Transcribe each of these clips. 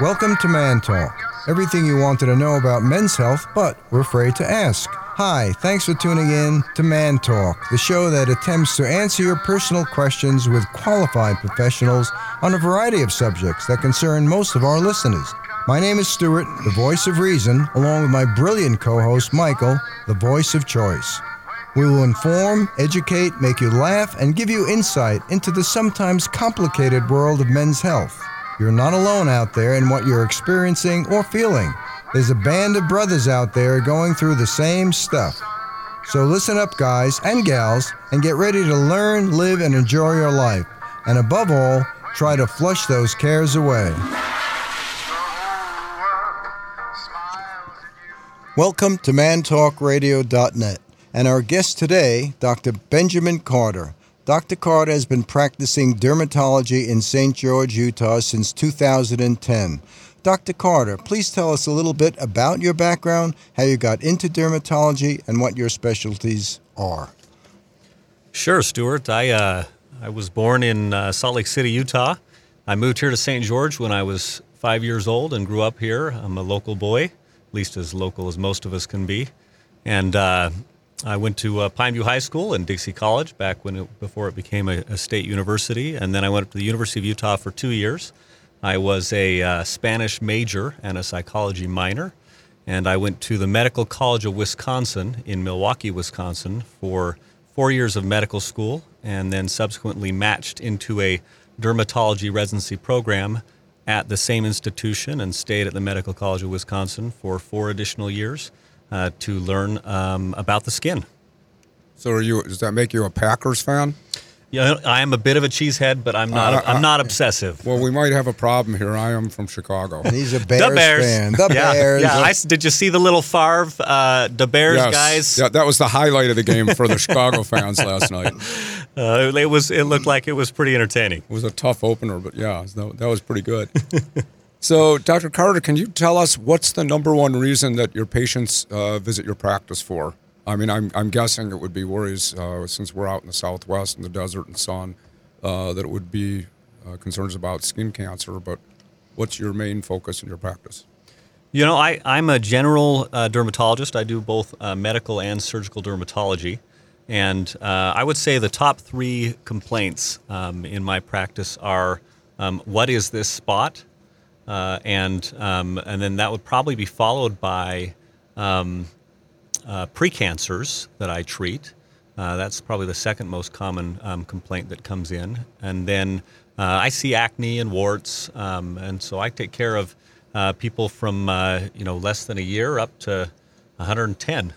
Welcome to Man Talk. Everything you wanted to know about men's health, but were afraid to ask. Hi, thanks for tuning in to Man Talk, the show that attempts to answer your personal questions with qualified professionals on a variety of subjects that concern most of our listeners. My name is Stuart, the voice of reason, along with my brilliant co host Michael, the voice of choice. We will inform, educate, make you laugh, and give you insight into the sometimes complicated world of men's health. You're not alone out there in what you're experiencing or feeling. There's a band of brothers out there going through the same stuff. So listen up, guys and gals, and get ready to learn, live, and enjoy your life. And above all, try to flush those cares away. Welcome to mantalkradio.net and our guest today, Dr. Benjamin Carter. Dr. Carter has been practicing dermatology in St. George, Utah since 2010. Dr. Carter, please tell us a little bit about your background, how you got into dermatology, and what your specialties are. Sure, Stuart. I, uh, I was born in uh, Salt Lake City, Utah. I moved here to St. George when I was five years old and grew up here. I'm a local boy, at least as local as most of us can be. And uh, I went to uh, Pineview High School and Dixie College back when it, before it became a, a, state university, and then I went to the University of Utah for two years. I was a uh, Spanish major and a psychology minor, and I went to the Medical College of Wisconsin in Milwaukee, Wisconsin, for four years of medical school, and then subsequently matched into a dermatology residency program at the same institution and stayed at the Medical College of Wisconsin for four additional years uh, to learn um, about the skin. So, are you? Does that make you a Packers fan? Yeah, I am a bit of a cheesehead, but I'm not. Uh, I'm not obsessive. Well, we might have a problem here. I am from Chicago. And he's a Bears, the Bears. fan. The yeah, Bears. Yeah, I, did you see the little Favre, uh, the Bears yes. guys? Yeah, that was the highlight of the game for the Chicago fans last night. Uh, it was. It looked like it was pretty entertaining. It was a tough opener, but yeah, that was pretty good. So, Dr. Carter, can you tell us what's the number one reason that your patients uh, visit your practice for? I mean, I'm, I'm guessing it would be worries uh, since we're out in the Southwest in the desert and sun, uh, that it would be uh, concerns about skin cancer. But what's your main focus in your practice? You know, I, I'm a general uh, dermatologist. I do both uh, medical and surgical dermatology. And I would say the top three complaints um, in my practice are um, what is this spot? Uh, and um, and then that would probably be followed by um, uh, precancers that I treat. Uh, that's probably the second most common um, complaint that comes in, and then uh, I see acne and warts, um, and so I take care of uh, people from uh, you know less than a year up to 110.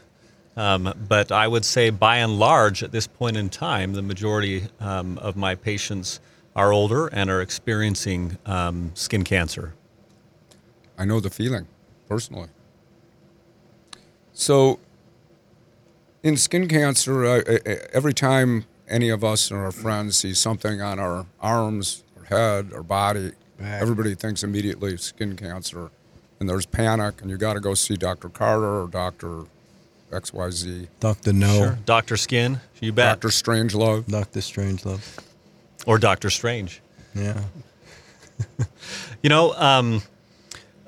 Um, but I would say, by and large, at this point in time, the majority um, of my patients are older and are experiencing um, skin cancer. I know the feeling personally. So, in skin cancer, uh, every time any of us or our friends see something on our arms, or head, or body, Back. everybody thinks immediately skin cancer, and there's panic, and you got to go see Dr. Carter or Dr. XYZ. Dr. No. Sure. Dr. Skin, you bet. Dr. Strangelove. Dr. Strangelove. Or Dr. Strange. Yeah. you know, um,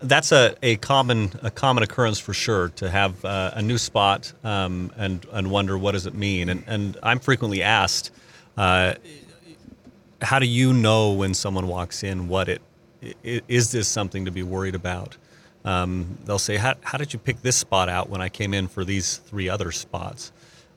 that's a, a common a common occurrence for sure to have uh, a new spot um, and and wonder what does it mean and and I'm frequently asked uh, how do you know when someone walks in what it is this something to be worried about um, they'll say how, how did you pick this spot out when I came in for these three other spots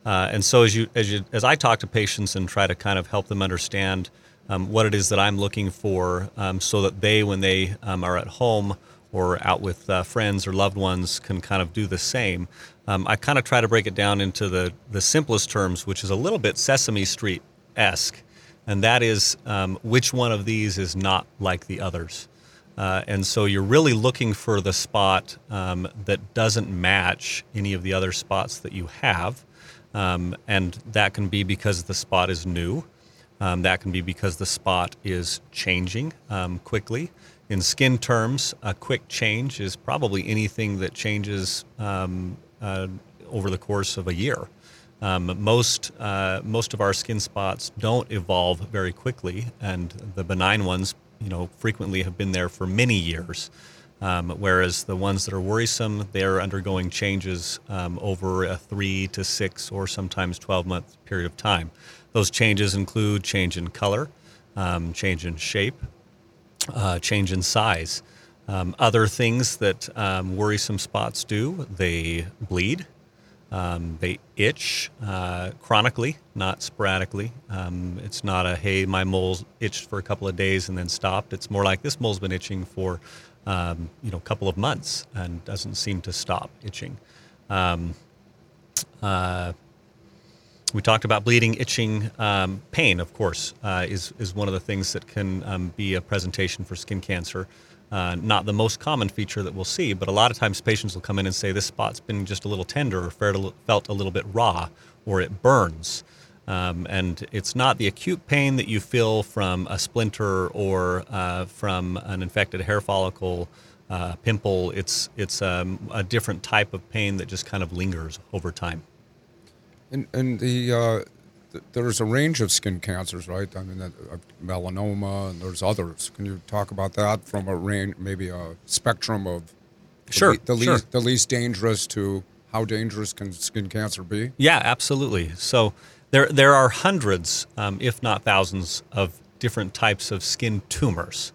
uh, and so as you as you as I talk to patients and try to kind of help them understand um, what it is that I'm looking for um, so that they when they um, are at home or out with uh, friends or loved ones can kind of do the same. Um, I kind of try to break it down into the, the simplest terms, which is a little bit Sesame Street esque, and that is um, which one of these is not like the others. Uh, and so you're really looking for the spot um, that doesn't match any of the other spots that you have. Um, and that can be because the spot is new. Um, that can be because the spot is changing um, quickly in skin terms, a quick change is probably anything that changes um, uh, over the course of a year. Um, most uh, most of our skin spots don't evolve very quickly, and the benign ones you know, frequently have been there for many years. Um, whereas the ones that are worrisome, they're undergoing changes um, over a three to six or sometimes 12 month period of time. Those changes include change in color, um, change in shape, uh, change in size. Um, other things that um, worrisome spots do, they bleed, um, they itch uh, chronically, not sporadically. It's not a, hey, my mole's itched for a couple of days and then stopped. It's more like this mole's been itching for um, you know, couple of months and doesn't seem to stop itching. Um, uh, we talked about bleeding, itching, um, pain. Of course, uh, is is one of the things that can um, be a presentation for skin cancer. Uh, not the most common feature that we'll see, but a lot of times patients will come in and say this spot's been just a little tender or felt a little bit raw, or it burns. Um, and it's not the acute pain that you feel from a splinter or uh, from an infected hair follicle, uh, pimple. It's it's um, a different type of pain that just kind of lingers over time. And, and the uh, th- there's a range of skin cancers, right? I mean, uh, melanoma, and there's others. Can you talk about that from a range, maybe a spectrum of sure, the, the sure. least the least dangerous to how dangerous can skin cancer be? Yeah, absolutely. So there, there are hundreds, um, if not thousands, of different types of skin tumors.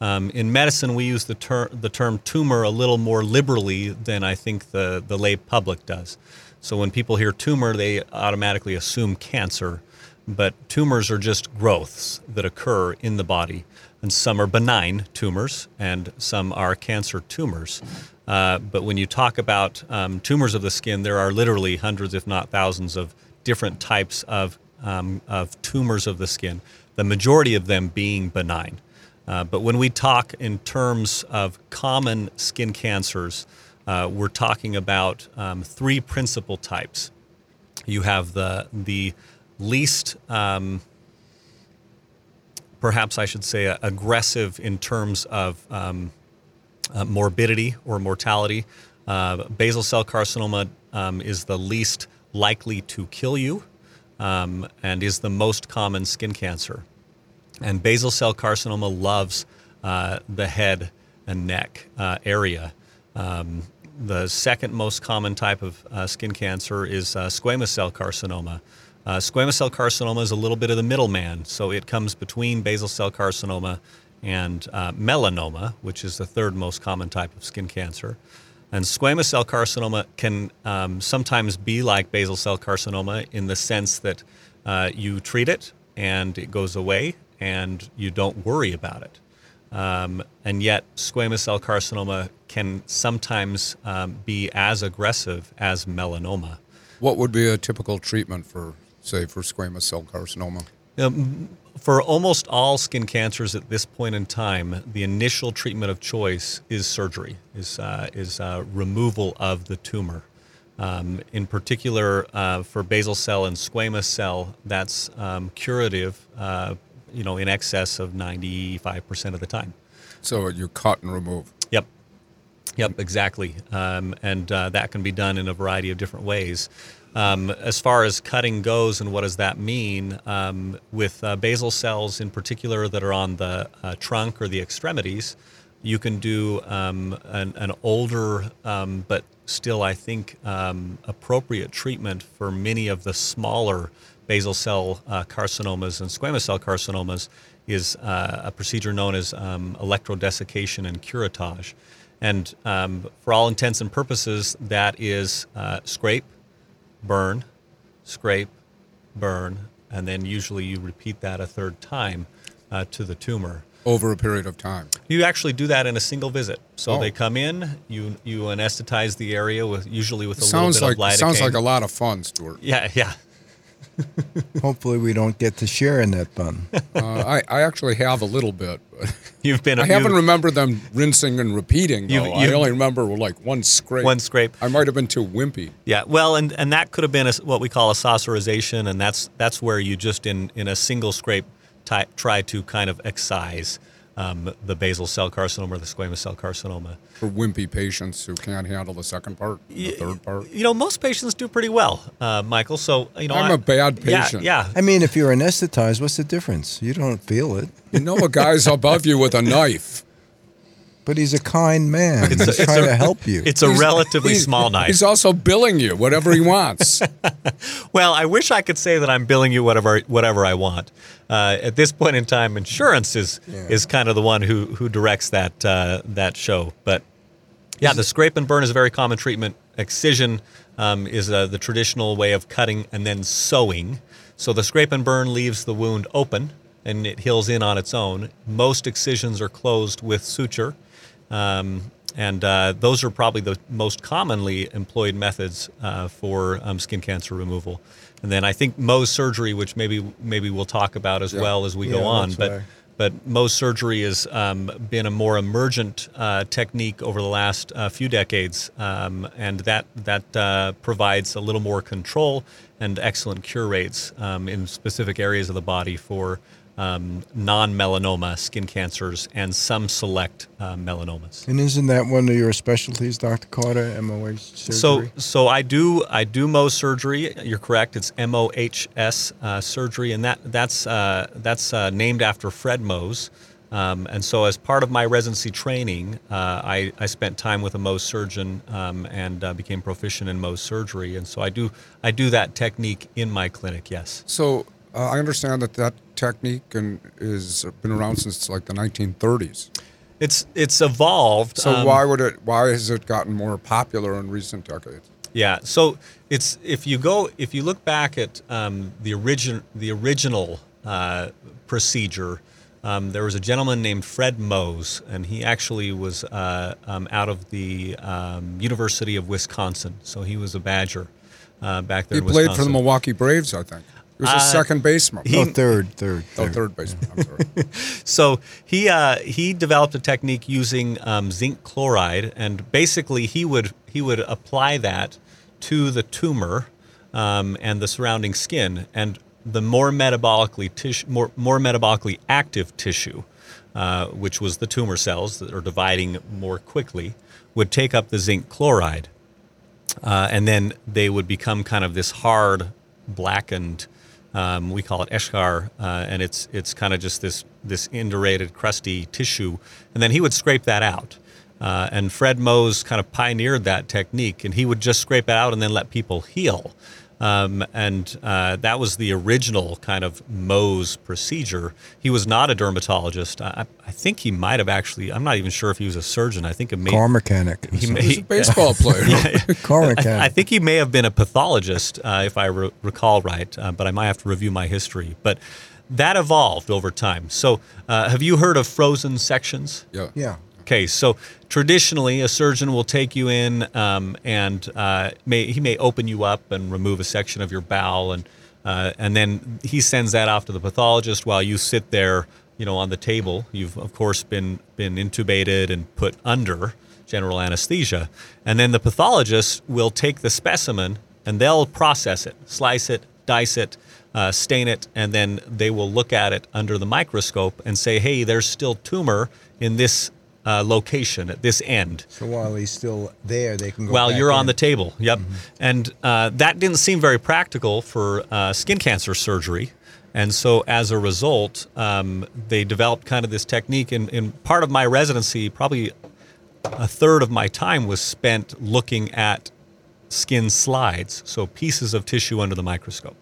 Um, in medicine, we use the, ter- the term tumor a little more liberally than I think the, the lay public does. So when people hear tumor, they automatically assume cancer, but tumors are just growths that occur in the body. And some are benign tumors, and some are cancer tumors. Uh, but when you talk about um, tumors of the skin, there are literally hundreds, if not thousands, of different types of, um, of tumors of the skin, the majority of them being benign. Uh, but when we talk in terms of common skin cancers, uh, we're talking about um, three principal types. You have the, the least, um, perhaps I should say, uh, aggressive in terms of um, uh, morbidity or mortality. Uh, basal cell carcinoma um, is the least likely to kill you um, and is the most common skin cancer. And basal cell carcinoma loves uh, the head and neck uh, area. Um, the second most common type of uh, skin cancer is uh, squamous cell carcinoma. Uh, squamous cell carcinoma is a little bit of the middleman, so it comes between basal cell carcinoma and uh, melanoma, which is the third most common type of skin cancer. And squamous cell carcinoma can um, sometimes be like basal cell carcinoma in the sense that uh, you treat it and it goes away and you don't worry about it. Um, and yet, squamous cell carcinoma can sometimes um, be as aggressive as melanoma. What would be a typical treatment for, say, for squamous cell carcinoma? Um, for almost all skin cancers at this point in time, the initial treatment of choice is surgery, is, uh, is uh, removal of the tumor. Um, in particular, uh, for basal cell and squamous cell, that's um, curative, uh, you know, in excess of 95% of the time. So you cut and remove. Yep. Exactly. Um, and uh, that can be done in a variety of different ways. Um, as far as cutting goes and what does that mean, um, with uh, basal cells in particular that are on the uh, trunk or the extremities, you can do um, an, an, older um, but still, I think, um, appropriate treatment for many of the smaller basal cell uh, carcinomas and squamous cell carcinomas is uh, a procedure known as electrodesiccation and curettage. And for all intents and purposes, that is uh, scrape, burn, scrape, burn, and then usually you repeat that a third time uh, to the tumor. Over a period of time. You actually do that in a single visit. So Oh. they come in, you you anesthetize the area with usually with a sounds little like bit of lidocaine. sounds like a lot of fun, Stuart. yeah, yeah. Hopefully, we don't get to share in that bun. Uh, I, I actually have a little bit. But You've been. I haven't remembered them rinsing and repeating. Though. You've- I you've- only remember like one scrape. One scrape. I might have been too wimpy. Yeah, well, and, and that could have been a, what we call a saucerization, and that's that's where you just in, in a single scrape ty- try to kind of excise um, the basal cell carcinoma or the squamous cell carcinoma. For wimpy patients who can't handle the second part, the third part. You know, most patients do pretty well, uh, Michael. So you know, I'm a a bad patient. Yeah, yeah. I mean, if you're anesthetized, what's the difference? You don't feel it. You know a guy's above you with a knife. But he's a kind man. It's a- he's it's trying a- to help you. It's a relatively He's- small knife. He's also billing you whatever he wants. Well, I wish I could say that I'm billing you whatever whatever I want. Uh, at this point in time, insurance is is kind of the one who who directs that uh, that show. But yeah, the scrape and burn is a very common treatment. Excision um, is uh, the traditional way of cutting and then sewing. So the scrape and burn leaves the wound open and it heals in on its own. Most excisions are closed with suture. Um, and uh, those are probably the most commonly employed methods uh, for um, skin cancer removal. And then I think Mohs surgery, which maybe maybe we'll talk about as well as we go Yeah, on, but right. but Mohs surgery has um, been a more emergent uh, technique over the last uh, few decades, um, and that that uh, provides a little more control and excellent cure rates um, in specific areas of the body for um, non-melanoma skin cancers and some select uh, melanomas. and isn't that one of your specialties, Dr. Carter? Mohs surgery. So, so I do I do Mohs surgery. You're correct. It's M O H S uh, surgery, and that that's uh, that's uh, named after Fred Mohs. Um, and so, as part of my residency training, uh, I, I spent time with a Mohs surgeon um, and uh, became proficient in Mohs surgery. And so, I do I do that technique in my clinic. Yes. So uh, I understand that that technique and is been around since like the 1930s. It's it's evolved. So um, why would it? Why has it gotten more popular in recent decades? Yeah. So it's if you go if you look back at um, the origin the original uh, procedure, um, there was a gentleman named Fred Mohs, and he actually was uh, um, out of the um, University of Wisconsin. So he was a Badger uh, back there. He played for the Milwaukee Braves, I think. He was a Uh, second baseman. he- oh, third, third, oh, third. third baseman. I'm sorry. So he uh, he developed a technique using um, zinc chloride, and basically he would he would apply that to the tumor um, and the surrounding skin, and the more metabolically tissue, more more metabolically active tissue, uh, which was the tumor cells that are dividing more quickly, would take up the zinc chloride, uh, and then they would become kind of this hard, blackened. Um, we call it eschar, uh, and it's it's kind of just this this indurated, crusty tissue, and then he would scrape that out. Uh, and Fred Mohs kind of pioneered that technique, and he would just scrape it out and then let people heal. Um, and uh, that was the original kind of Mohs procedure. He was not a dermatologist. I, I think he might have actually. I'm not even sure if he was a surgeon. I think it may. Car mechanic. he may- He's a baseball player. Car mechanic. I think he may have been a pathologist, uh, if I re- recall right, uh, but I might have to review my history. But that evolved over time. So, uh, have you heard of frozen sections? Yeah. yeah. Okay, so traditionally, a surgeon will take you in um, and uh, may, he may open you up and remove a section of your bowel, and uh, and then he sends that off to the pathologist while you sit there, you know, on the table. You've of course been been intubated and put under general anesthesia, and then the pathologist will take the specimen and they'll process it, slice it, dice it, uh, stain it, and then they will look at it under the microscope and say, hey, there's still tumor in this uh, location at this end. So while he's still there, they can go. While you're on in. the table. Yep. And uh, that didn't seem very practical for uh, skin cancer surgery. And so as a result, um, they developed kind of this technique. And, and part of my residency, probably a third of my time was spent looking at skin slides, so pieces of tissue under the microscope.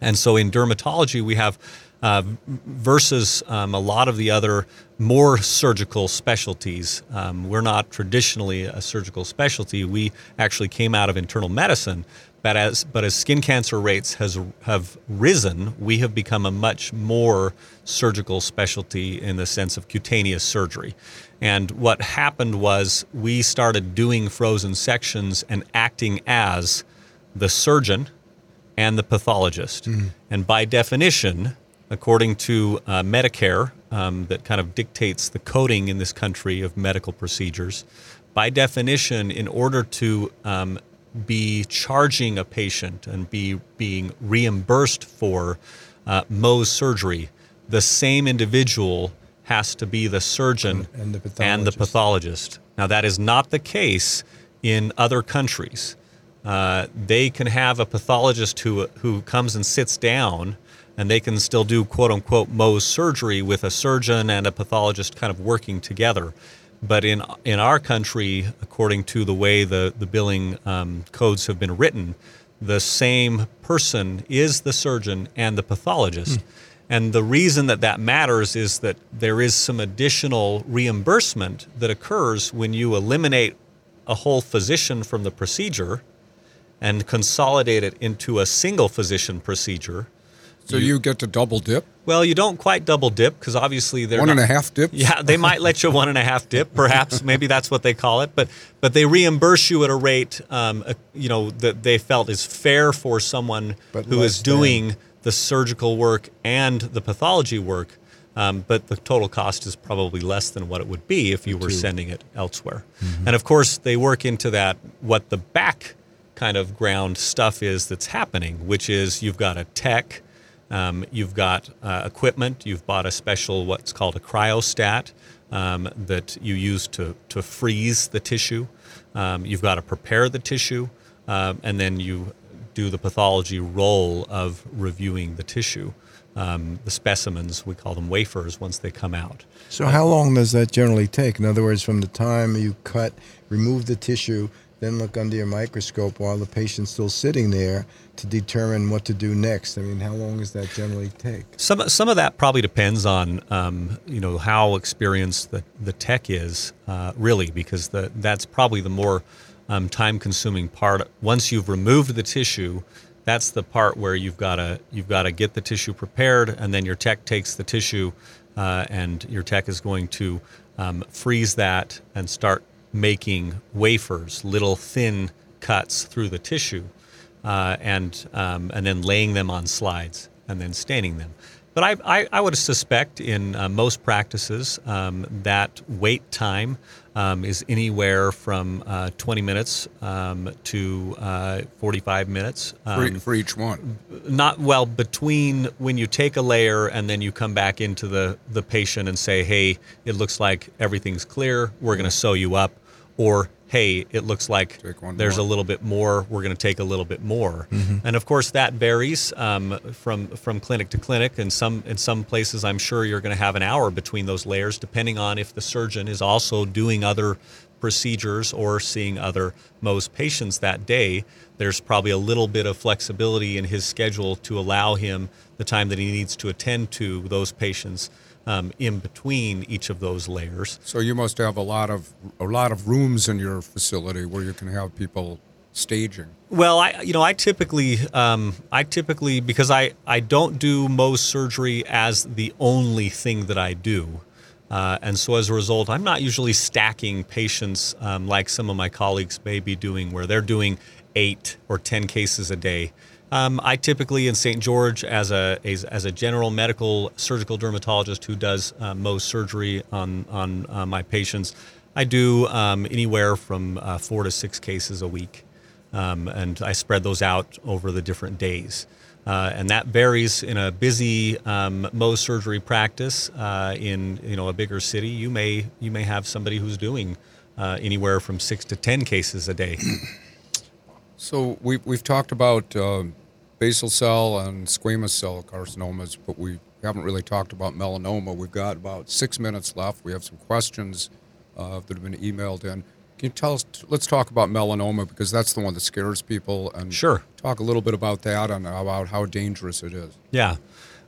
And so in dermatology, we have uh, versus um, a lot of the other more surgical specialties. Um, we're not traditionally a surgical specialty. We actually came out of internal medicine, but as but as skin cancer rates has have risen, we have become a much more surgical specialty in the sense of cutaneous surgery. And what happened was we started doing frozen sections and acting as the surgeon and the pathologist. And by definition, according to uh, Medicare, um, that kind of dictates the coding in this country of medical procedures, by definition, in order to um, be charging a patient and be being reimbursed for uh, Mohs surgery, the same individual has to be the surgeon And- and the and the pathologist. pathologist. Now, that is not the case in other countries. Uh, they can have a pathologist who, who comes and sits down, and they can still do quote unquote Mohs surgery with a surgeon and a pathologist kind of working together. But in, in our country, according to the way the, the billing um, codes have been written, the same person is the surgeon and the pathologist. And the reason that that matters is that there is some additional reimbursement that occurs when you eliminate a whole physician from the procedure and consolidate it into a single physician procedure. So you, get to double dip, Well, you don't quite double dip because obviously they're one and a half dips. yeah, they might let you one and a half dip, perhaps. Maybe that's what they call it. But but they reimburse you at a rate, um, uh, you know, that they felt is fair for someone But who is less than- doing the surgical work and the pathology work. Um, but the total cost is probably less than what it would be if you were sending it elsewhere. And of course, they work into that what the back kind of ground stuff is that's happening, which is you've got a tech, um, you've got uh, equipment, you've bought a special what's called a cryostat um, that you use to, to freeze the tissue. Um, you've got to prepare the tissue, um, and then you do the pathology role of reviewing the tissue. Um, the specimens, we call them wafers once they come out. So how long does that generally take? In other words, from the time you cut, remove the tissue, then look under your microscope while the patient's still sitting there to determine what to do next. I mean, how long does that generally take? Some some of that probably depends on um, you know how experienced the, the tech is uh, really because the that's probably the more um, time consuming part. Once you've removed the tissue, that's the part where you've got to you've got to get the tissue prepared, and then your tech takes the tissue, uh, and your tech is going to um, freeze that and start making wafers, little thin cuts through the tissue uh, and um, and then laying them on slides and then staining them. But I, I, I would suspect in uh, most practices um, that wait time um, is anywhere from uh, 20 minutes um, to uh, 45 minutes. for, Um, for each one. not well between when you take a layer and then you come back into the the patient and say hey it looks like everything's clear we're going to sew you up or hey it looks like there's more. a little bit more we're going to take a little bit more and of course that varies um, from from clinic to clinic and some in some places i'm sure you're going to have an hour between those layers depending on if the surgeon is also doing other procedures or seeing other Mohs patients that day, there's probably a little bit of flexibility in his schedule to allow him the time that he needs to attend to those patients um, in between each of those layers. So you must have a lot of a lot of rooms in your facility where you can have people staging. Well, I you know I typically um, I typically because I I don't do Mohs surgery as the only thing that I do, uh, and so as a result, I'm not usually stacking patients um, like some of my colleagues may be doing, where they're doing eight or ten cases a day. Um, I typically in St. George, as a as, as a general medical surgical dermatologist who does uh, Mohs surgery on on uh, my patients, I do um, anywhere from uh, four to six cases a week um, and I spread those out over the different days. Uh, and that varies in a busy um, Mohs surgery practice uh, in you know a bigger city. You may you may have somebody who's doing uh, anywhere from six to ten cases a day. So we've, we've talked about uh, basal cell and squamous cell carcinomas, but we haven't really talked about melanoma. We've got about six minutes left. We have some questions uh, that have been emailed in. Can you tell us? Let's talk about melanoma because that's the one that scares people. And Sure. talk a little bit about that and about how dangerous it is. Yeah.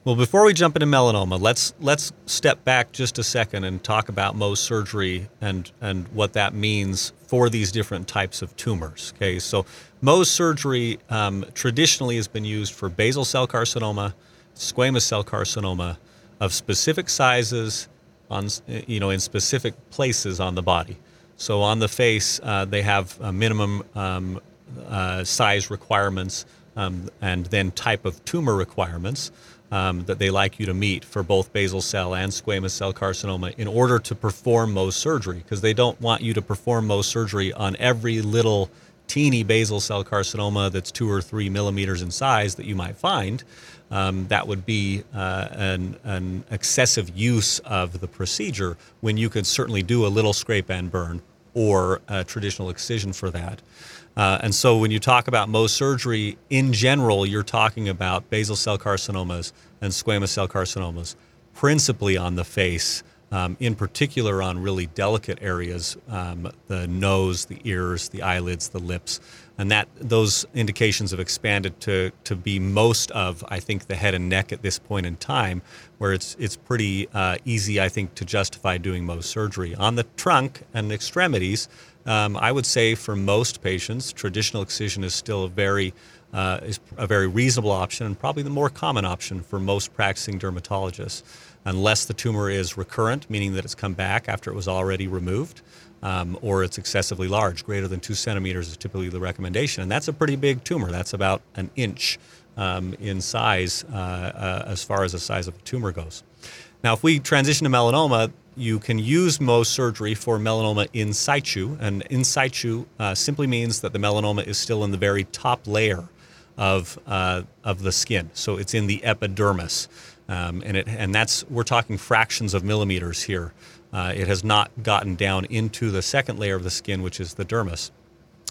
Well, before we jump into melanoma, let's let's step back just a second and talk about Mohs surgery and and what that means for these different types of tumors. Okay, so Mohs surgery um, traditionally has been used for basal cell carcinoma, squamous cell carcinoma of specific sizes on you know in specific places on the body. So on the face, uh, they have minimum um, uh, size requirements um, and then type of tumor requirements um, that they like you to meet for both basal cell and squamous cell carcinoma in order to perform Mohs surgery because they don't want you to perform Mohs surgery on every little teeny basal cell carcinoma that's two or three millimeters in size that you might find, um, that would be uh, an, an excessive use of the procedure when you could certainly do a little scrape and burn or a traditional excision for that. Uh, and so when you talk about Mohs surgery, in general, you're talking about basal cell carcinomas and squamous cell carcinomas, principally on the face, um, in particular on really delicate areas, um, the nose, the ears, the eyelids, the lips. And that those indications have expanded to, to be most of, I think, the head and neck at this point in time, where it's, it's pretty uh, easy, I think, to justify doing Mohs surgery. On the trunk and extremities, um, I would say for most patients, traditional excision is still a very uh, is a very reasonable option and probably the more common option for most practicing dermatologists, unless the tumor is recurrent, meaning that it's come back after it was already removed, um, or it's excessively large, greater than two centimeters is typically the recommendation, and that's a pretty big tumor. That's about an inch um, in size uh, uh, as far as the size of a tumor goes. Now, if we transition to melanoma, you can use Mohs surgery for melanoma in situ, and in situ uh, simply means that the melanoma is still in the very top layer of uh, of the skin, so it's in the epidermis, um, and it and that's we're talking fractions of millimeters here. Uh, it has not gotten down into the second layer of the skin, which is the dermis.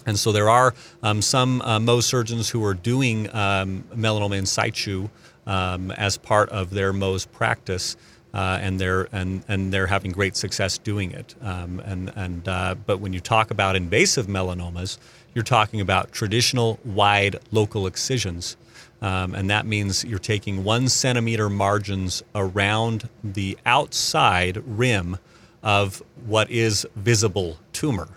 And so there are um, some uh, Mohs surgeons who are doing um, melanoma in situ um, as part of their Mohs practice uh, and they're and and they're having great success doing it. Um, and and uh, but when you talk about invasive melanomas, you're talking about traditional wide local excisions. Um, and that means you're taking one centimeter margins around the outside rim of what is visible tumor.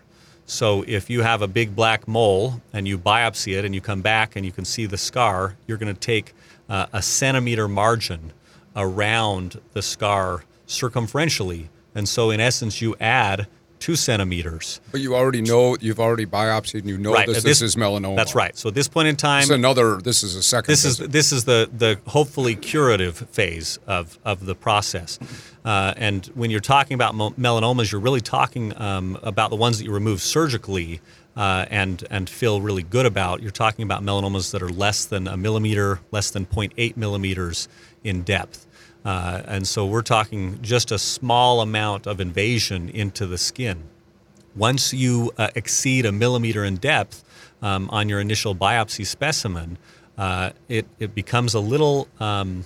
So if you have a big black mole and you biopsy it and you come back and you can see the scar, you're going to take uh, a centimeter margin around the scar circumferentially. And so, in essence, you add two centimeters. But you already know, you've already biopsied, and you know Right, this, this, this- is melanoma. That's right. So at this point in time, This is another. This is a second. this is this is the the hopefully curative phase of of the process. Uh, and when you're talking about melanomas, you're really talking um, about the ones that you remove surgically uh, and and feel really good about. You're talking about melanomas that are less than a millimeter, less than 0.8 millimeters in depth. Uh, and so we're talking just a small amount of invasion into the skin. Once you uh, exceed a millimeter in depth um, on your initial biopsy specimen, uh, it, it becomes a little um,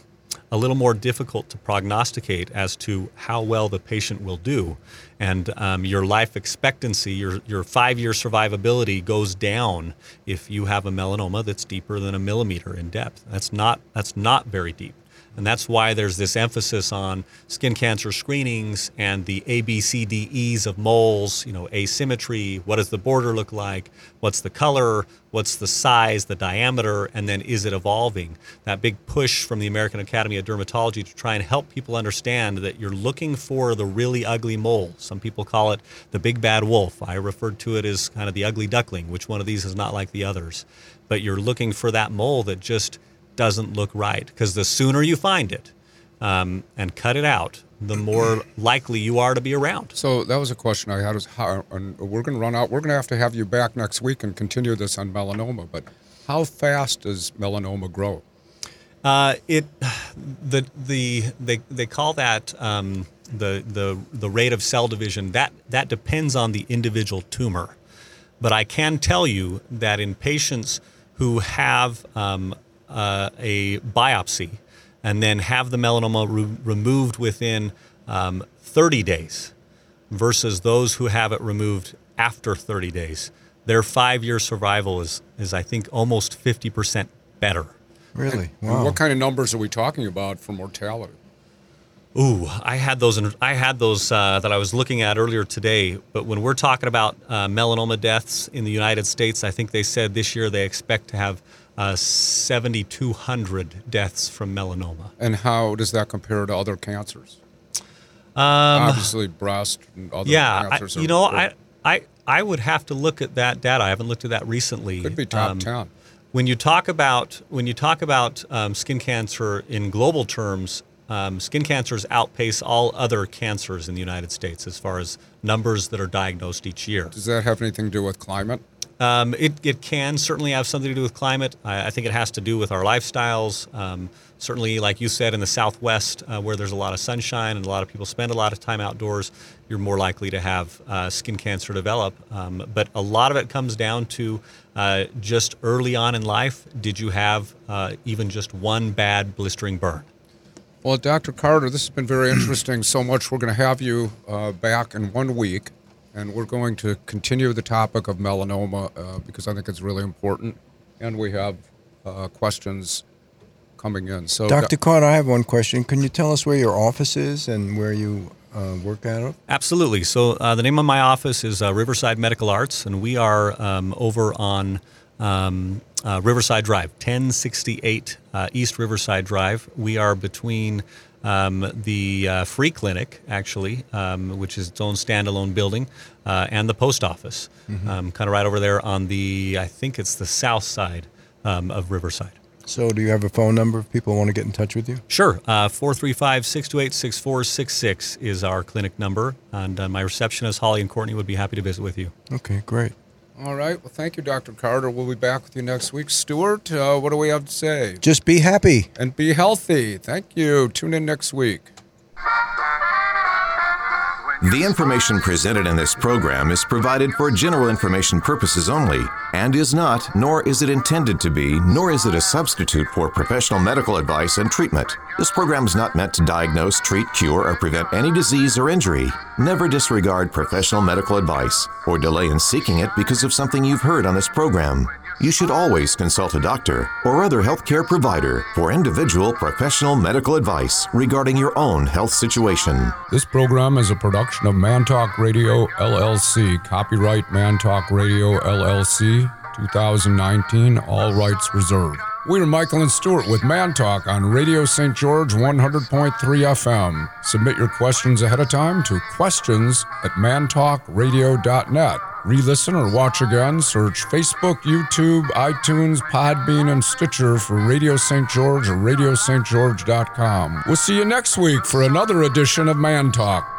a little more difficult to prognosticate as to how well the patient will do, and um, your life expectancy, your your five year survivability goes down if you have a melanoma that's deeper than a millimeter in depth. That's not that's not very deep. And that's why there's this emphasis on skin cancer screenings and the ABCDEs of moles, you know, asymmetry, what does the border look like, what's the color, what's the size, the diameter, and then is it evolving? That big push from the American Academy of Dermatology to try and help people understand that you're looking for the really ugly mole. Some people call it the big bad wolf. I referred to it as kind of the ugly duckling. Which one of these is not like the others? But you're looking for that mole that just doesn't look right because the sooner you find it um, and cut it out, the more likely you are to be around. So that was a question I had. Is how, and we're going to run out. We're going to have to have you back next week and continue this on melanoma. But how fast does melanoma grow? Uh, it the the they they call that um, the the the rate of cell division. That that depends on the individual tumor, but I can tell you that in patients who have um, uh, a biopsy and then have the melanoma re- removed within um, 30 days versus those who have it removed after 30 days, their five-year survival is is I think almost 50% better. Really? And Wow. what kind of numbers are we talking about for mortality? Ooh, I had those. I had those uh, that I was looking at earlier today. But when we're talking about uh, melanoma deaths in the United States, I think they said this year they expect to have uh, 7,200 deaths from melanoma. And how does that compare to other cancers? Um, Obviously, breast and other yeah, cancers. you know, I, I, I would have to look at that data. I haven't looked at that recently. could be top Um, ten. When you talk about when you talk about um, skin cancer in global terms, um, skin cancers outpace all other cancers in the United States as far as numbers that are diagnosed each year. Does that have anything to do with climate? Um, it, it can certainly have something to do with climate. I, I think it has to do with our lifestyles. Um, certainly, like you said, in the Southwest, uh, where there's a lot of sunshine and a lot of people spend a lot of time outdoors, you're more likely to have uh, skin cancer develop. Um, but a lot of it comes down to uh, just early on in life. Did you have uh, even just one bad blistering burn? Well, Dr. Carter, this has been very interesting. So much. We're going to have you uh, back in one week and we're going to continue the topic of melanoma uh, because I think it's really important, and we have uh, questions coming in. So, Dr. Carter, I have one question. Can you tell us where your office is and where you uh, work out of? Absolutely. So, uh, the name of my office is uh, Riverside Medical Arts, and we are um, over on um, uh, Riverside Drive, 1068 East Riverside Drive. We are between um, the uh, free clinic, actually, um, which is its own standalone building, uh, and the post office, mm-hmm. um, kind of right over there on the, I think it's the south side um, of Riverside. So, do you have a phone number if people want to get in touch with you? Sure. Uh, 435 628 6466 is our clinic number. And uh, my receptionist, Holly and Courtney, would be happy to visit with you. Okay, great. All right. Well, thank you, Dr. Carter. We'll be back with you next week. Stuart, uh, what do we have to say? Just be happy and be healthy. Thank you. Tune in next week. The information presented in this program is provided for general information purposes only and is not, nor is it intended to be, nor is it a substitute for professional medical advice and treatment. This program is not meant to diagnose, treat, cure, or prevent any disease or injury. Never disregard professional medical advice or delay in seeking it because of something you've heard on this program you should always consult a doctor or other healthcare provider for individual professional medical advice regarding your own health situation. This program is a production of Mantalk Radio LLC. Copyright Mantalk Radio LLC 2019, all rights reserved. We're Michael and Stuart with Man Talk on Radio St. George 100.3 FM. Submit your questions ahead of time to questions at mantalkradio.net. Re listen or watch again, search Facebook, YouTube, iTunes, Podbean, and Stitcher for Radio St. George or radiostgeorge.com. We'll see you next week for another edition of Man Talk.